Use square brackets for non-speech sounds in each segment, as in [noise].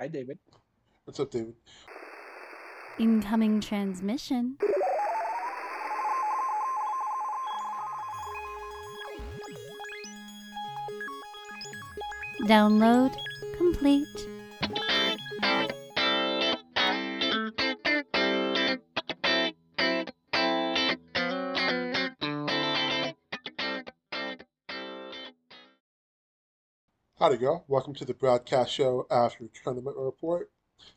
Hi, David. What's up, David? Incoming transmission. Download complete. Howdy, girl. Welcome to the Bradcast Show after tournament report.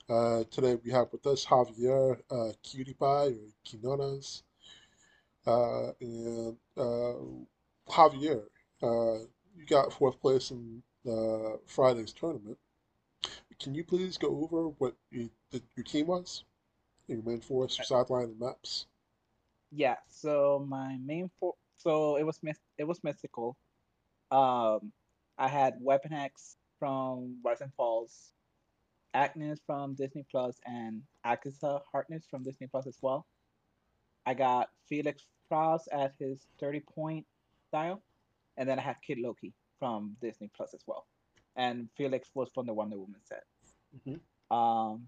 Uh, today we have with us Javier uh, Cutie Pie or Quinones. Uh, and uh, Javier, uh, you got fourth place in uh, Friday's tournament. Can you please go over what you, the, your team was? Your main force, your sideline, and maps? Yeah. So my main for so it was it was mystical. Um, I had Weapon Hex from Rising Falls, Agnes from Disney Plus, and Agatha Harkness from Disney Plus as well. I got Felix Faust at his 30 point style, and then I had Kid Loki from Disney Plus as well. And Felix was from the Wonder Woman set. hmm Um,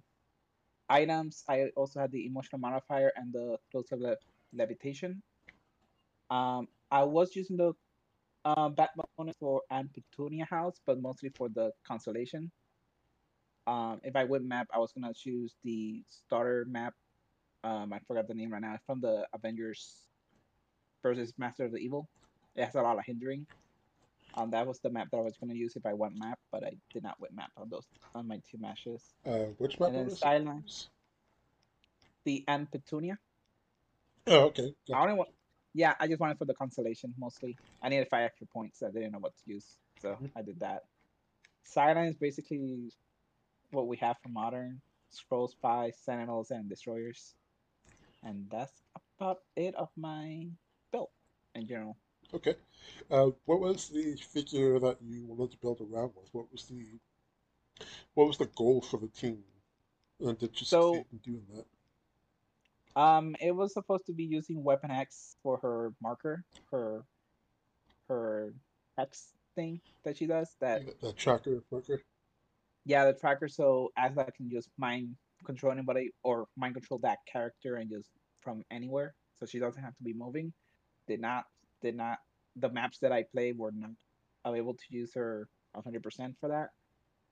items, I also had the emotional modifier and the close of le- levitation. Um, I was using the uh, back bonus for Anne Petunia House, but mostly for the constellation. Um, if I would map, I was gonna choose the starter map. Um, I forgot the name right now. It's from the Avengers versus Master of the Evil. It has a lot of hindering. Um, that was the map that I was gonna use if I went map, but I did not win map on those on my two matches. Uh, which map And then was the Anne Petunia. Oh, okay. I only want, yeah, I just wanted for the consolation mostly. I needed five extra points. I didn't know what to use, so Mhm. I did that. Sideline is basically what we have for modern scroll spies, sentinels, and destroyers, and that's about it of my build in general. Okay. Uh, what was the figure that you wanted to build around with? What was the what was the goal for the team? And did you So, succeed in doing that? Um, it was supposed to be using Weapon Hex for her marker, her her X thing that she does. That That, that tracker marker? yeah, the tracker. So as I can just mind control anybody or mind control that character and just from anywhere, so she doesn't have to be moving. Did not, did not. The maps that I played were not able to use her 100% for that.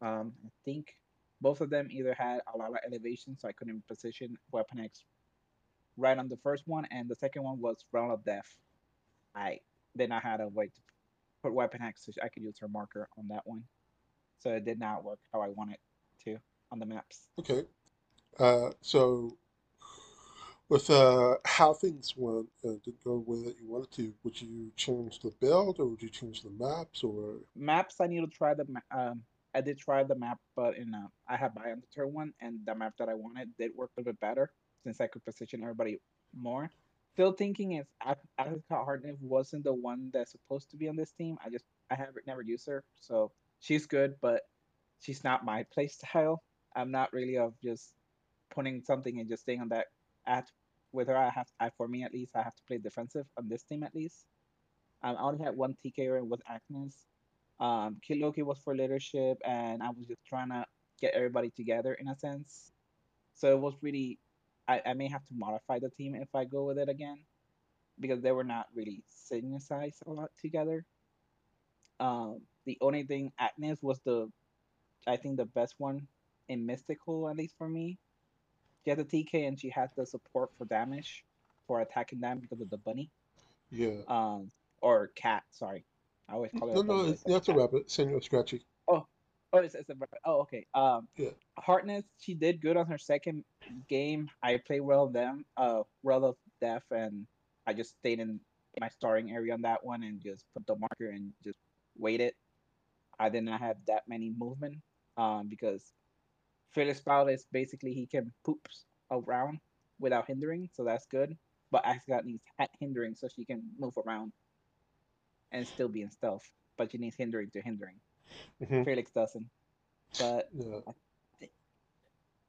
Um, I think both of them either had a lot of elevation, so I couldn't position Weapon Hex right on the first one, and the second one was Realm of Death. I then I had a way to put Weapon Hex so I could use her marker on that one so it did not work how I wanted to on the maps. Okay. Uh, so with uh, how things went and didn't go the way that you wanted to, would you change the build or would you change the maps or Maps, I need to try the ma- um. I did try the map, but in uh, I had buy on the turn one, and the map that I wanted did work a little bit better since I could position everybody more. Still thinking if Agatha Harkness wasn't the one that's supposed to be on this team, I just I have never used her, so she's good, but she's not my [laughs] play style. I'm not really of just putting something and just staying on that at with her. I have I for me at least I have to play defensive on this team at least. Um, I only had one TK with Agnes. Um, Kid Loki was for leadership, and I was just trying to get everybody together in a sense. So it was really, I, I may have to modify the team if I go with it again because they were not really synchronized a lot together. Um, the only thing Agnes was the, I think the best one in Mystical at least for me. She had the TK and she had the support for damage for attacking them because of the bunny. yeah. Um, or cat. Sorry, I always call it No, no, but it's it's a that's a rabbit. Senor Scratchy. Oh, oh, it's, it's a. Oh, okay. Um, Yeah. Harkness, she did good on her second game. I played well them, uh, well of death, and I just stayed in my starting area on that one and just put the marker and just waited. I did not have that many movement, um, because Felix is basically he can poops around without hindering, so that's good. But Ascot needs hindering so she can move around and still be in stealth. But she needs hindering to hindering. Hmm Felix doesn't. But Yeah. I thi-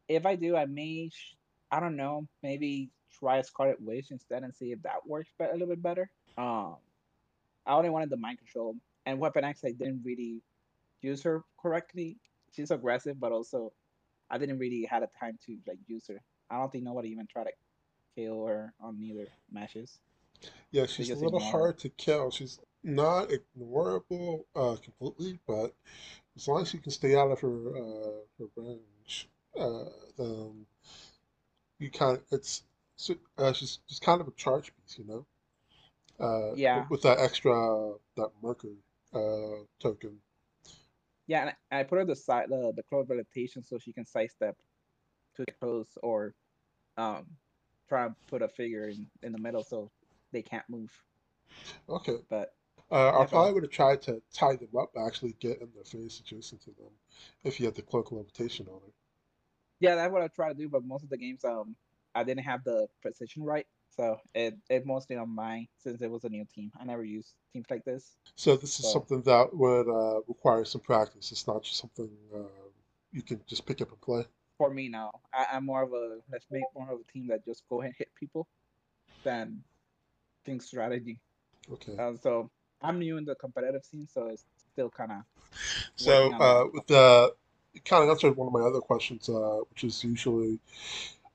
if I do, I may, sh- I don't know, maybe try a Scarlet Witch instead and see if that works be- a little bit better. Um, I only wanted the mind control and Weapon Hex. I didn't really use her correctly. She's aggressive, but also I didn't really had a time to like use her. I don't think nobody even tried to kill her on either matches. Yeah, she's a little her. hard to kill. She's not ignorable uh, completely, but as long as you can stay out of her uh, her range, uh, then you kind of it's uh, she's she's kind of a charge piece, you know. Uh, Yeah, with that extra that marker uh, token. yeah. And I, I put her the side the the close vegetation so she can sidestep to the close or um try and put a figure in in the middle so they can't move. Okay. But Uh, I probably would have tried to tie them up, actually get in their face adjacent to them, if you had the cloak levitation on it. Yeah, that's what I try to do. But most of the games, um, I didn't have the precision right, so it it mostly on mine since it was a new team. I never used teams like this, So this is so something that would uh, require some practice. It's not just something uh, you can just pick up and play. for me now, I, I'm more of a let's make more of a team that just go ahead and hit people than think strategy. Okay. Uh, so I'm new in the competitive scene, so it's still kind of So uh, with the kind of answered one of my other questions, uh, which is usually,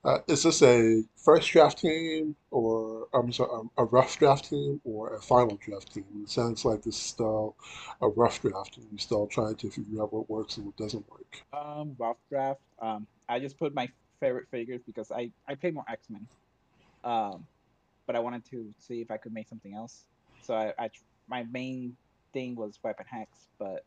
uh, is this a first draft team or I'm sorry, um, a rough draft team or a final draft team? It sounds like this is still a rough draft and you're still trying to figure out what works and what doesn't work. Um, rough draft. Um, I just put my favorite figures because I I play more X Men. Um, but I wanted to see if I could make something else. So I, I my main thing was Weapon Hex, but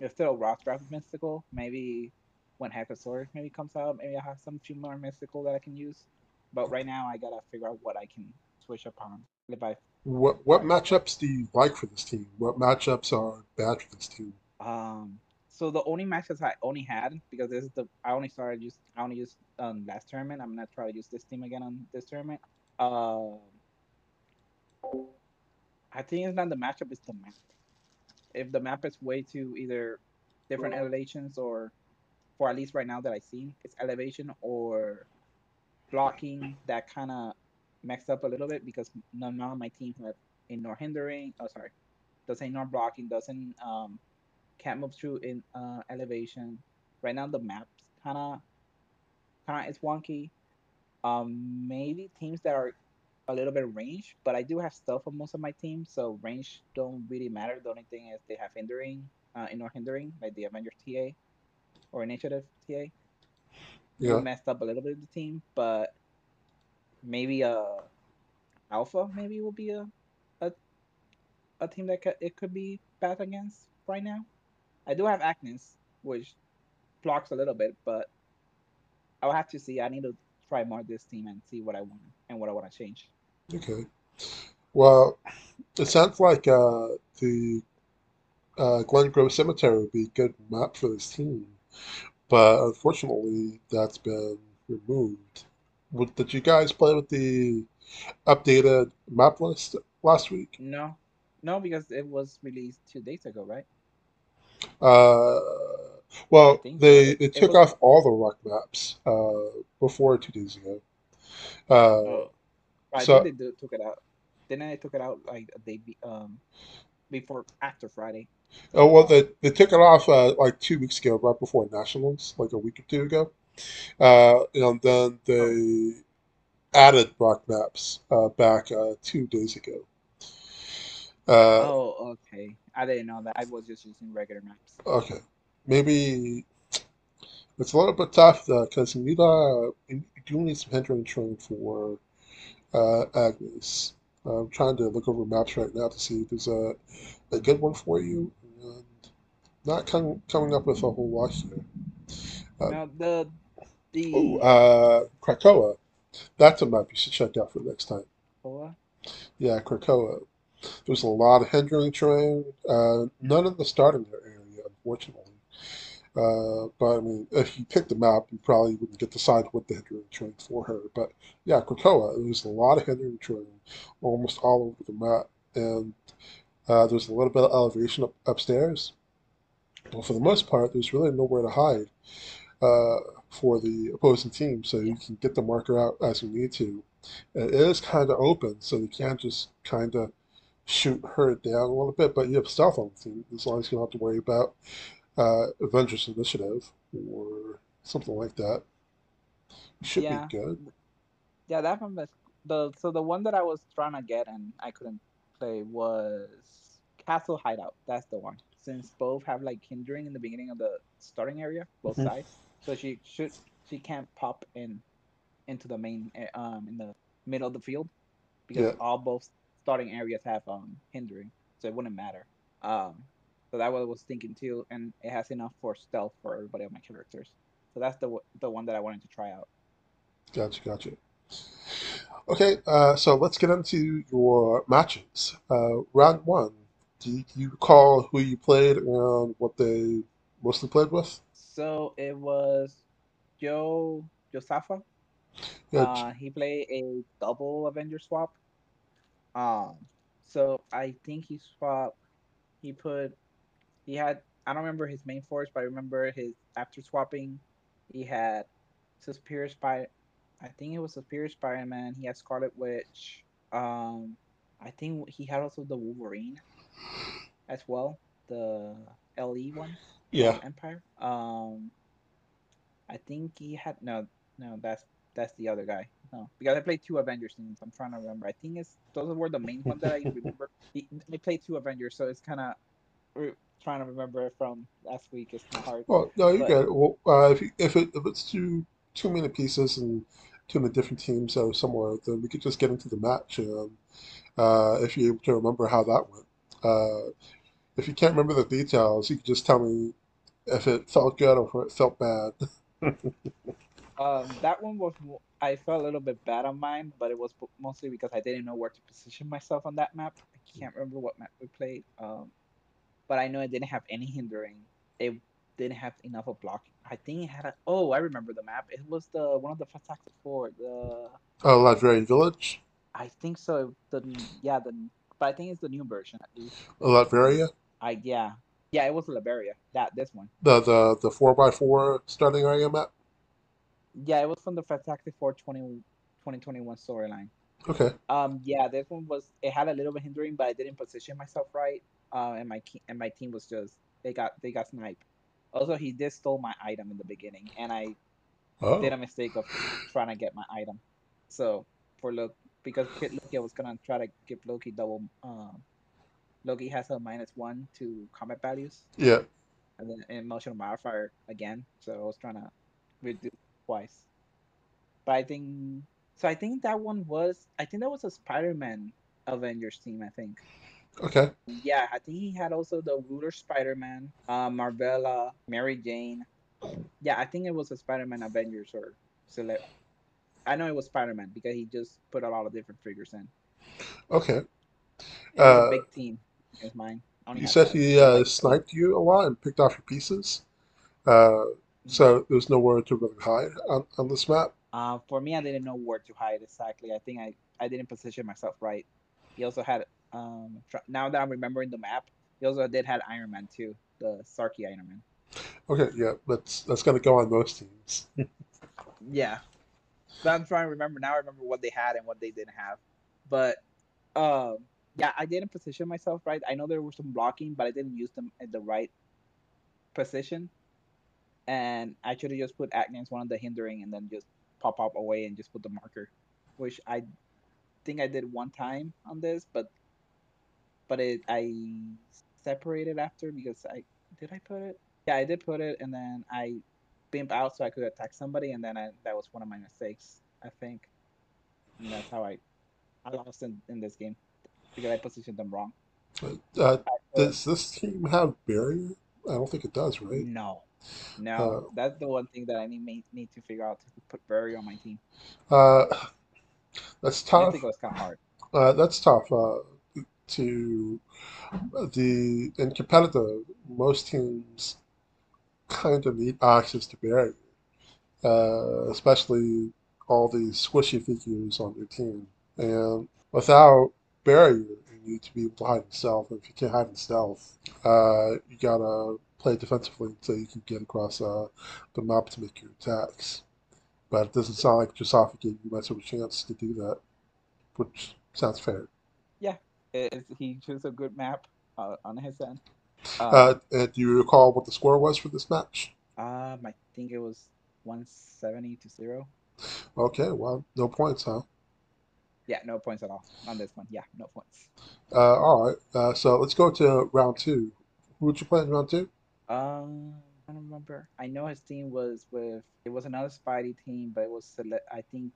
it's still rough draft with mystical. Maybe when Hackosaurus maybe comes out, maybe I have some few more mystical that I can use. But right now I gotta figure out what I can switch up on. If I What what matchups do you like for this team? What matchups are bad for this team? Um, so the only matches I only had because this is the I only started use I only used um last tournament. I'm gonna try to use this team again on this tournament. Um, I think it's not the matchup; it's the map. If the map is way too either different elevations or, for at least right now that I've seen, it's elevation or blocking that kind of messed up a little bit because none none of my team have ignore hindering. Oh, sorry, doesn't ignore blocking, doesn't um can't move through in uh elevation. Right now the map's kind of kind of is wonky. Um, maybe teams that are a little bit range, but I do have stuff on most of my team, so range don't really matter. The only thing is they have hindering, uh, ignore hindering, like the Avengers TA or Initiative TA. It Yeah. messed up a little bit of the team, but maybe uh Alpha maybe will be a a, a team that could, it could be bad against right now. I do have Agnes, which blocks a little bit, but I'll have to see. I need to try more this team and see what I want and what I want to change. Okay. Well, it sounds like uh, the uh, Glen Grove Cemetery would be a good map for this team, but unfortunately, that's been removed. Would, did you guys play with the updated map list last week? No, no, because it was released two days ago, right? Uh, well, they, they took was. off all the rock maps uh, before two days ago. Uh, Oh, I think so, they do, took it out. Didn't they took it out like a day be, um before after Friday? oh, well, they, they took it off uh, like two weeks ago, right before Nationals, like a week or two ago. Uh, and then Oh, they added rock maps uh, back uh, two days ago. Uh, oh, okay. I didn't know that. I was just using regular maps. okay, maybe it's a little bit tough because you need uh, you do need some hindering training for Agnes. I'm trying to look over maps right now to see if there's a, a good one for you, and not com coming up with a whole lot here. Uh, Now the oh, the uh, Krakoa. That's a map you should check out for next time. oh, Yeah, Krakoa. There's a lot of hindering terrain. Uh, none in the starting area, unfortunately. Uh, but I mean, if you pick the map, you probably wouldn't get to decide what the hindering terrain for her. But yeah, Krakoa, there's a lot of hindering terrain almost all over the map, and uh, there's a little bit of elevation up, upstairs. But for the most part, there's really nowhere to hide uh, for the opposing team, so you can get the marker out as you need to. It is kind of open, so you can't just kind of shoot her down a little bit, but you have stealth on the team as long as you don't have to worry about uh, Avengers Initiative or something like that. Should Yeah, be good. yeah, that one was the so the one that I was trying to get and I couldn't play was Castle Hideout. That's the one. Since both have like hindering in the beginning of the starting area, both Mhm. sides, so she should she can't pop in into the main um in the middle of the field because Yeah, all both starting areas have um hindering, so it wouldn't matter. Um, so that what I was thinking too, and it has enough for stealth for everybody of my characters. So that's the one- the one that I wanted to try out. gotcha, gotcha. Okay, uh, so let's get into your matches. Uh, round one. Do you, recall who you played and what they mostly played with? So it was Joe Josafa. Yeah, Uh, he played a double Avenger swap. Um, so I think he swapped. He put. He had. I don't remember his main force, but I remember his after swapping. He had Superior Spy. I think it was Superior Spider-Man. He had Scarlet Witch. Um, I think he had also the Wolverine as well, the LE one yeah. Empire. Um, I think he had no, no. That's that's the other guy. No, because I played two Avengers teams. I'm trying to remember. I think it's those were the main ones that I [laughs] remember. I played two Avengers, so it's kind of trying to remember it from last week. It's kind of hard, Well, no, you but get it. Well, uh, if you, if it if it's two too many pieces and two many different teams are somewhere, then we could just get into the match. And uh, if you're able to remember how that went, uh, if you can't remember the details, you can just tell me if it felt good or if it felt bad. [laughs] um, that one was I felt a little bit bad on mine, but it was mostly because I didn't know where to position myself on that map. I can't remember what map we played. Um, but I know it didn't have any hindering. It didn't have enough of blocking. I think it had a. Oh, I remember the map. It was the one of the Fantastic Four. The Oh, Latveria Village, I think so. The yeah the but I think it's the new version at least. Latveria, I yeah yeah it was Latveria. That this one. the the the four by four starting area map. Yeah, it was from the Fantastic Four 20, 2021 storyline. Okay, Um yeah, this one was it had a little bit hindering, but I didn't position myself right. Uh, and my and my team was just they got they got sniped. Also, he did stole my item in the beginning, and I did a oh, mistake of trying to get my item. So for Loki, because Kid Loki, I was gonna try to give Loki double. Um, Loki has a minus one to combat values, yeah, and then emotional modifier again. So I was trying to redo twice. But I think so. I think that one was. I think that was a Spider-Man Avengers team. I think. Okay, Yeah, I think he had also the Ruler Spider-Man, uh, Marvella, Mary Jane. Yeah, I think it was a Spider-Man Avengers or select. I know it was Spider-Man because he just put a lot of different figures in. okay. Uh, big team. It's mine. You said he uh, sniped you a lot and picked off your pieces. Uh, so there's nowhere to really hide on, on this map. Uh, for me, I didn't know where to hide exactly. I think I, I didn't position myself right. He also had um. Tr- now that I'm remembering the map, he also did had Iron Man too, the Sarky Iron Man. Okay, yeah, that's that's gonna go on most teams. [laughs] Yeah, so I'm trying to remember now. I remember what they had and what they didn't have, but um, yeah, I didn't position myself right. I know there was some blocking, but I didn't use them at the right position, and I should have just put Agnes one of the hindering and then just pop up away and just put the marker, which I think I did one time on this, but but it I separated after because I did I put it? Yeah, I did put it, and then I bimp out so I could attack somebody, and then I, that was one of my mistakes, I think. And that's how I I lost in, in this game because I positioned them wrong. Uh, does this team have barrier? I don't think it does, right? no, Uh, no. That's the one thing that I need need need to figure out to put barrier on my team. uh, that's tough. I think it was kind of hard. Uh, that's tough. Uh, to the in competitive, most teams kind of need access to barrier, uh, especially all these squishy figures on your team. And without barrier, you need to be able to hide in stealth. If you can't hide in stealth, uh, you gotta play defensively so you can get across uh, the map to make your attacks. But it doesn't sound like Josafa gave you much of a chance to do that, which sounds fair. It's, he chose a good map uh, on his end. Uh, Um, and do you recall what the score was for this match? um, I think it was 170 to zero. Okay, well, no points, huh? Yeah, no points at all on this one. Yeah, no points. Uh, all right. Uh, so let's go to round two. Who would you play in round two? Um, I don't remember. I know his team was with it was another Spidey team, but it was I think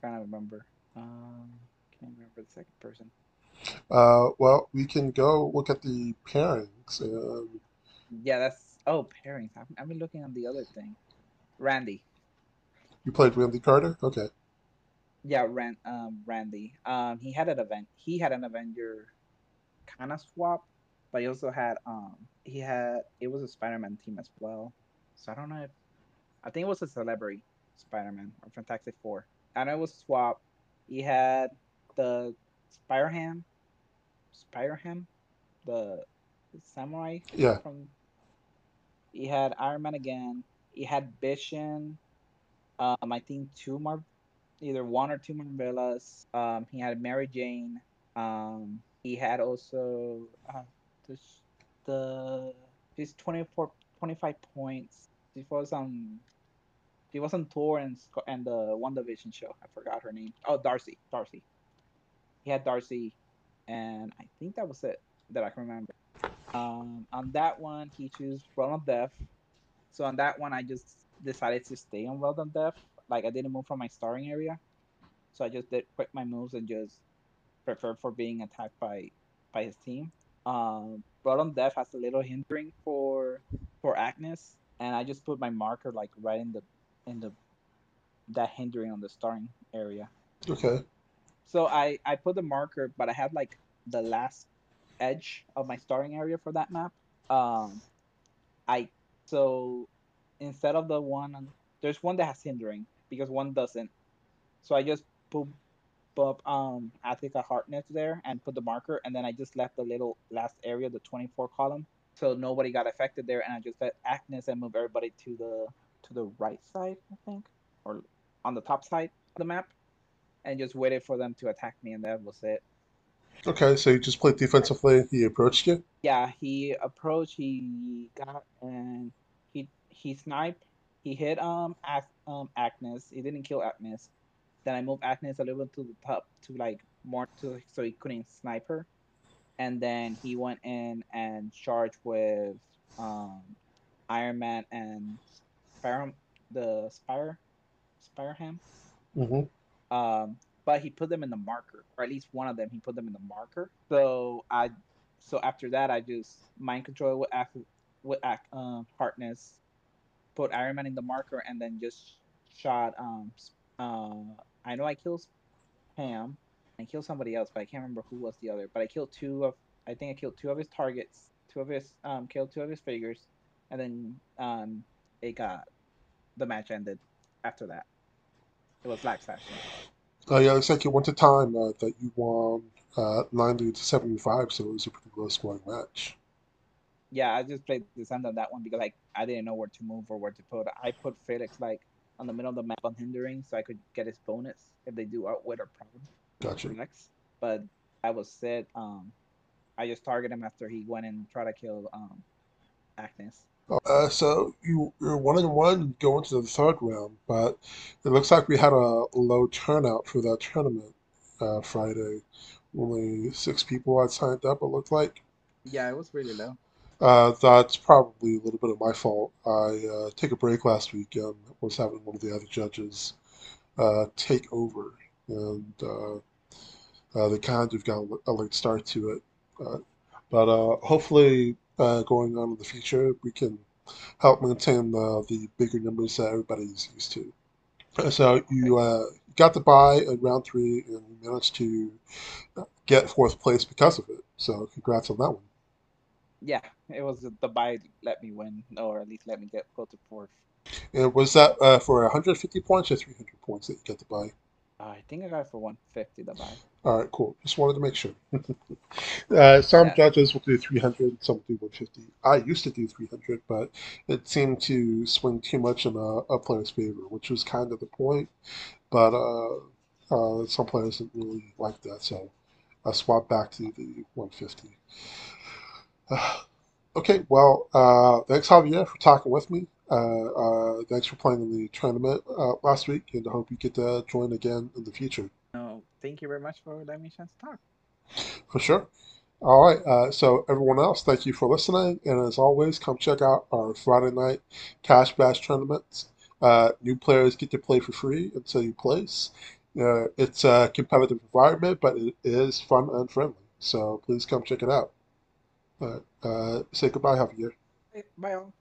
trying to remember. Um, can't remember the second person. Uh, well, we can go look at the pairings. Um, Yeah, that's oh pairings. I've, I've been looking on the other thing. Randy. you played Randy Carter? Okay. Yeah, Ran um Randy. Um, he had an event. He had an Avenger kind of swap, but he also had um he had it was a Spider-Man team as well. So I don't know if I think it was a celebrity Spider-Man or Fantastic Four. I know it was swap. He had the Spider-Ham, Spider-Ham, the samurai Yeah. from. He had Iron Man again. He had Vision. Um, I think two more, either one or two Marvellas. Um, he had Mary Jane. Um, he had also uh, this, the she's 24, 25 points. She was on. She was on tour and and the WandaVision show. I forgot her name. Oh, Darcy. Darcy. He had Darcy, and I think that was it that I can remember. Um, on that one, he chose Realm of Death. So on that one, I just decided to stay on Realm of Death. Like I didn't move from my starting area, so I just did quit my moves and just prefer for being attacked by by his team. Um, of Death has a little hindering for for Agnes, and I just put my marker like right in the in the that hindering on the starting area. Okay. So I I put the marker, but I had like the last edge of my starting area for that map. Um, I so instead of the one, there's one that has hindering because one doesn't. So I just put put um Agatha Harkness there and put the marker, and then I just left the little last area, the 24 column, so nobody got affected there, and I just let Agnes and move everybody to the to the right side, I think, or on the top side of the map, and just waited for them to attack me, and that was it. Okay, so you just played defensively. He approached you. Yeah, he approached, he got and he he sniped, he hit um Ag- um Agnes. He didn't kill Agnes. Then I moved Agnes a little to the top to like more to so he couldn't snipe her. And then he went in and charged with um Iron Man and Spire the Spire Spire Ham. Mm-hmm. Um, but he put them in the marker, or at least one of them. He put them in the marker. So I, so after that, I just mind control with with um, Harkness, put Iron Man in the marker, and then just shot. Um, uh, I know I killed Pam, and killed somebody else, but I can't remember who was the other. But I killed two of. I think I killed two of his targets. Two of his um killed two of his figures, and then um it got the match ended after that. It was Black Fashion. Uh, yeah, looks like it went to time uh, that you won uh, 90 to 75, so it was a pretty low scoring match. Yeah, I just played the end on that one because like I didn't know where to move or where to put. I put Felix like on the middle of the map on hindering, so I could get his bonus if they do outwit or problem Gotcha. Felix. But I was set. Um, I just targeted him after he went and tried to kill um Agnes. Uh, so you, you're one and one going to the third round, but it looks like we had a low turnout for that tournament uh, Friday. Only six people had signed up, it looked like. Yeah, it was really low. Uh, that's probably a little bit of my fault. I uh, took a break last week and was having one of the other judges uh, take over, and uh, uh, they kind of got a late start to it. But uh, hopefully, uh, going on in the future, we can help maintain uh, the bigger numbers that everybody's used to. Uh, So you uh, got the buy in round three, and you managed to get fourth place because of it. So congrats on that one. Yeah, it was the buy let me win, or at least let me get go to fourth. And was that uh, for 150 points or 300 points that you get to buy? I think I got it for 150 the buy. All right, cool. Just wanted to make sure. [laughs] uh, some Yeah. judges will do 300, some do 150. I used to do 300, but it seemed to swing too much in a, a player's favor, which was kind of the point. But uh, uh, some players didn't really like that, so I swapped back to the 150. [sighs] okay, well, uh, thanks, Javier, for talking with me. Uh, uh, thanks for playing in the tournament uh, last week, and I hope you get to join again in the future. No, thank you very much for letting me a chance to talk. For sure. All right. Uh, so everyone else, thank you for listening, and as always, come check out our Friday night Cash Bash tournaments. Uh, new players get to play for free until you place. Uh, it's a competitive environment, but it is fun and friendly. So please come check it out. Uh, say goodbye, Javier. Hey, Bye all.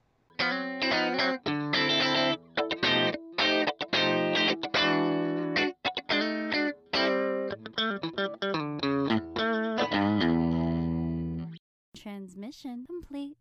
Transmission complete.